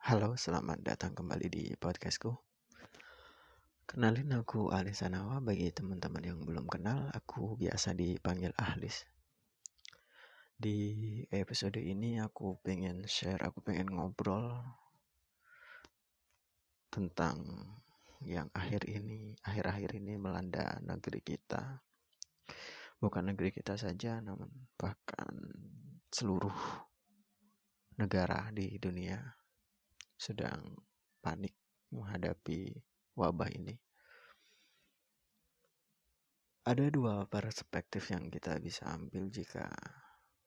Halo, selamat datang kembali di podcastku. Kenalin aku Ali Sanawa. Bagi teman-teman yang belum kenal, aku biasa dipanggil Ahlis. Di episode ini aku pengen share, aku pengen ngobrol tentang yang akhir ini, akhir-akhir ini melanda negeri kita. Bukan negeri kita saja, namun bahkan seluruh negara di dunia sedang panik menghadapi wabah ini. Ada dua perspektif yang kita bisa ambil jika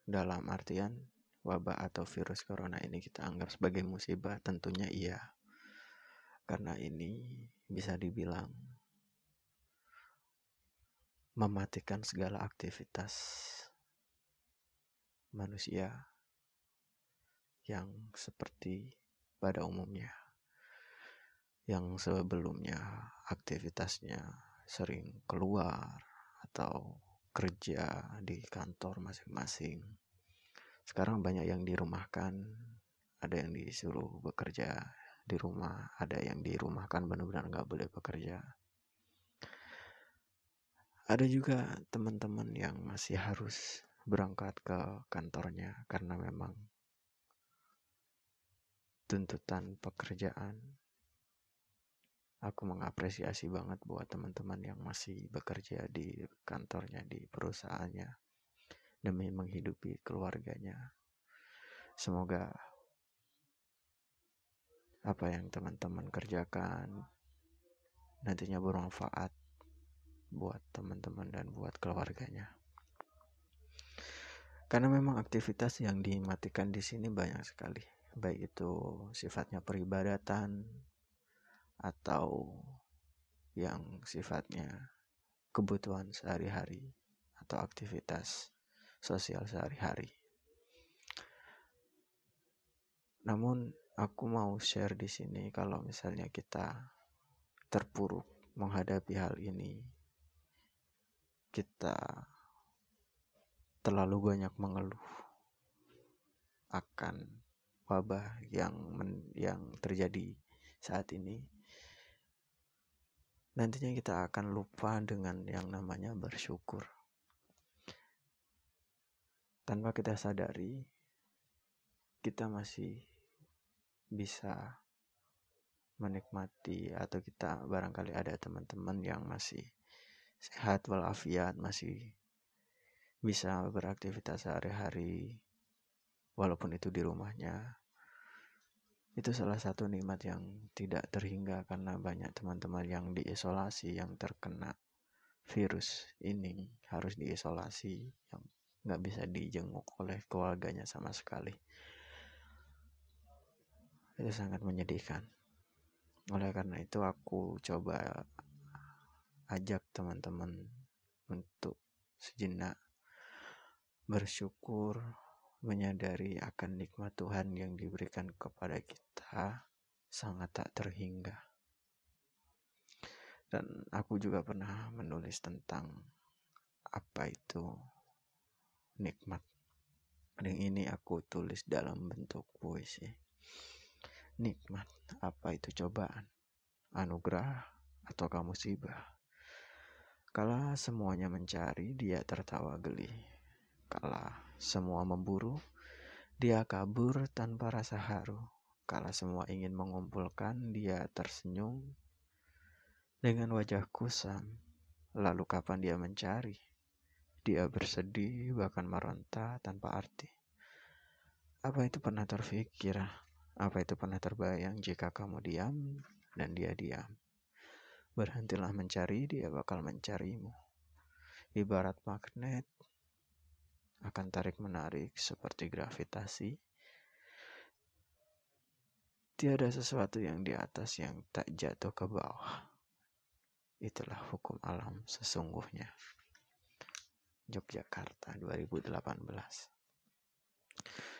dalam artian wabah atau virus corona ini kita anggap sebagai musibah, tentunya iya. Karena ini bisa dibilang mematikan segala aktivitas manusia yang seperti pada umumnya yang sebelumnya aktivitasnya sering keluar atau kerja di kantor masing-masing. Sekarang banyak yang dirumahkan, ada yang disuruh bekerja di rumah, ada yang dirumahkan benar-benar nggak boleh bekerja. Ada juga teman-teman yang masih harus berangkat ke kantornya karena memang tuntutan pekerjaan. Aku mengapresiasi banget buat teman-teman yang masih bekerja di kantornya, di perusahaannya, demi menghidupi keluarganya. Semoga apa yang teman-teman kerjakan nantinya bermanfaat buat teman-teman dan buat keluarganya. Karena memang aktivitas yang dimatikan di sini banyak sekali baik itu sifatnya peribadatan atau yang sifatnya kebutuhan sehari-hari atau aktivitas sosial sehari-hari. Namun aku mau share di sini kalau misalnya kita terpuruk menghadapi hal ini, kita terlalu banyak mengeluh akan wabah yang men, yang terjadi saat ini nantinya kita akan lupa dengan yang namanya bersyukur tanpa kita sadari kita masih bisa menikmati atau kita barangkali ada teman-teman yang masih sehat walafiat masih bisa beraktivitas sehari-hari walaupun itu di rumahnya. Itu salah satu nikmat yang tidak terhingga karena banyak teman-teman yang diisolasi, yang terkena virus ini harus diisolasi, yang nggak bisa dijenguk oleh keluarganya sama sekali. Itu sangat menyedihkan. Oleh karena itu aku coba ajak teman-teman untuk sejenak bersyukur menyadari akan nikmat Tuhan yang diberikan kepada kita sangat tak terhingga. Dan aku juga pernah menulis tentang apa itu nikmat. Dan ini aku tulis dalam bentuk puisi. Nikmat, apa itu cobaan? Anugerah atau kamu musibah? Kala semuanya mencari, dia tertawa geli. Kala semua memburu, dia kabur tanpa rasa haru. Kala semua ingin mengumpulkan, dia tersenyum dengan wajah kusam. Lalu kapan dia mencari? Dia bersedih, bahkan meronta tanpa arti. Apa itu pernah terfikir? Apa itu pernah terbayang jika kamu diam dan dia diam? Berhentilah mencari, dia bakal mencarimu. Ibarat magnet, akan tarik-menarik seperti gravitasi. Tiada sesuatu yang di atas yang tak jatuh ke bawah. Itulah hukum alam sesungguhnya. Yogyakarta 2018.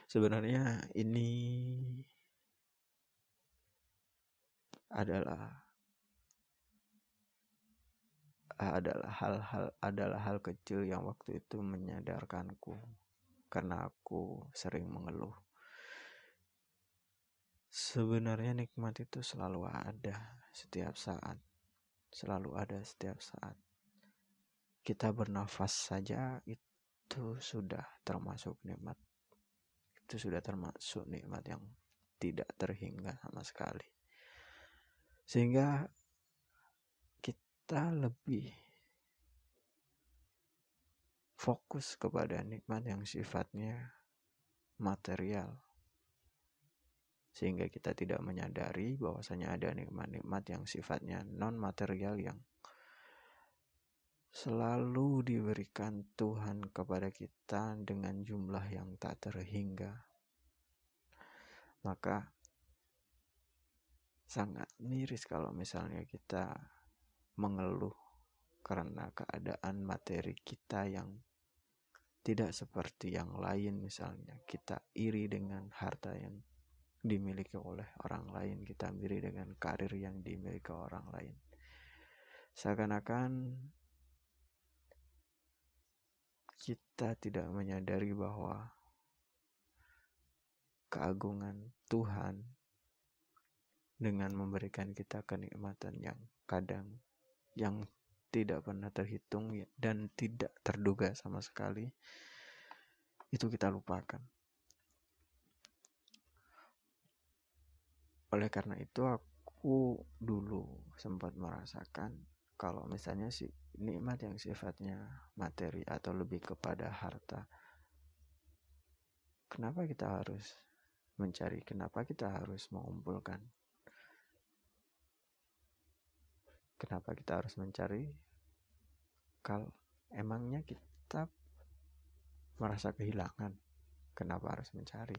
Sebenarnya ini adalah adalah hal-hal adalah hal kecil yang waktu itu menyadarkanku karena aku sering mengeluh. Sebenarnya nikmat itu selalu ada setiap saat selalu ada setiap saat. Kita bernafas saja itu sudah termasuk nikmat. Itu sudah termasuk nikmat yang tidak terhingga sama sekali. Sehingga kita lebih fokus kepada nikmat yang sifatnya material. Sehingga kita tidak menyadari bahwasanya ada nikmat-nikmat yang sifatnya non material yang selalu diberikan Tuhan kepada kita dengan jumlah yang tak terhingga. Maka sangat miris kalau misalnya kita mengeluh karena keadaan materi kita yang tidak seperti yang lain. Misalnya kita iri dengan harta yang dimiliki oleh orang lain kita iri dengan karir yang dimiliki orang lain. Seakan-akan kita tidak menyadari bahwa keagungan Tuhan dengan memberikan kita kenikmatan yang kadang yang tidak pernah terhitung ya, dan tidak terduga sama sekali itu kita lupakan. Oleh karena itu aku dulu sempat merasakan kalau misalnya si nikmat yang sifatnya materi atau lebih kepada harta kenapa kita harus mencari kenapa kita harus mengumpulkan Kenapa kita harus mencari? Kalau emangnya kita merasa kehilangan, kenapa harus mencari?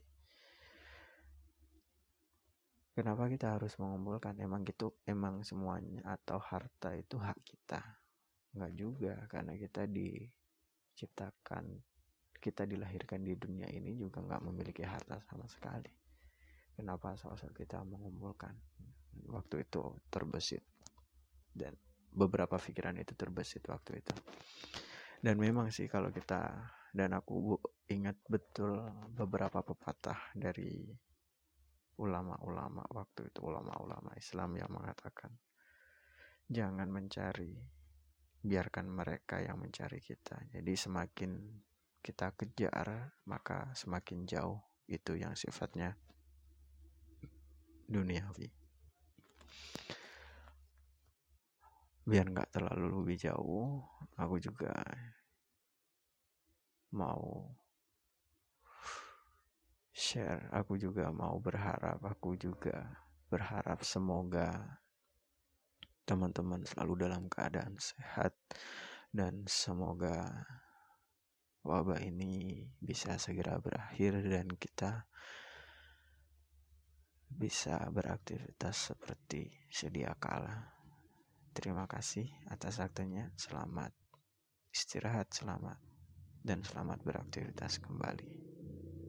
Kenapa kita harus mengumpulkan? Emang gitu, emang semuanya atau harta itu hak kita? Enggak juga, karena kita diciptakan, kita dilahirkan di dunia ini juga nggak memiliki harta sama sekali. Kenapa sosok kita mengumpulkan? Waktu itu terbesit dan beberapa pikiran itu terbesit waktu itu. Dan memang sih kalau kita dan aku ingat betul beberapa pepatah dari ulama-ulama waktu itu ulama-ulama Islam yang mengatakan jangan mencari biarkan mereka yang mencari kita. Jadi semakin kita kejar maka semakin jauh itu yang sifatnya duniawi biar nggak terlalu lebih jauh aku juga mau share aku juga mau berharap aku juga berharap semoga teman-teman selalu dalam keadaan sehat dan semoga wabah ini bisa segera berakhir dan kita bisa beraktivitas seperti sedia kala. Terima kasih atas waktunya. Selamat istirahat, selamat, dan selamat beraktivitas kembali.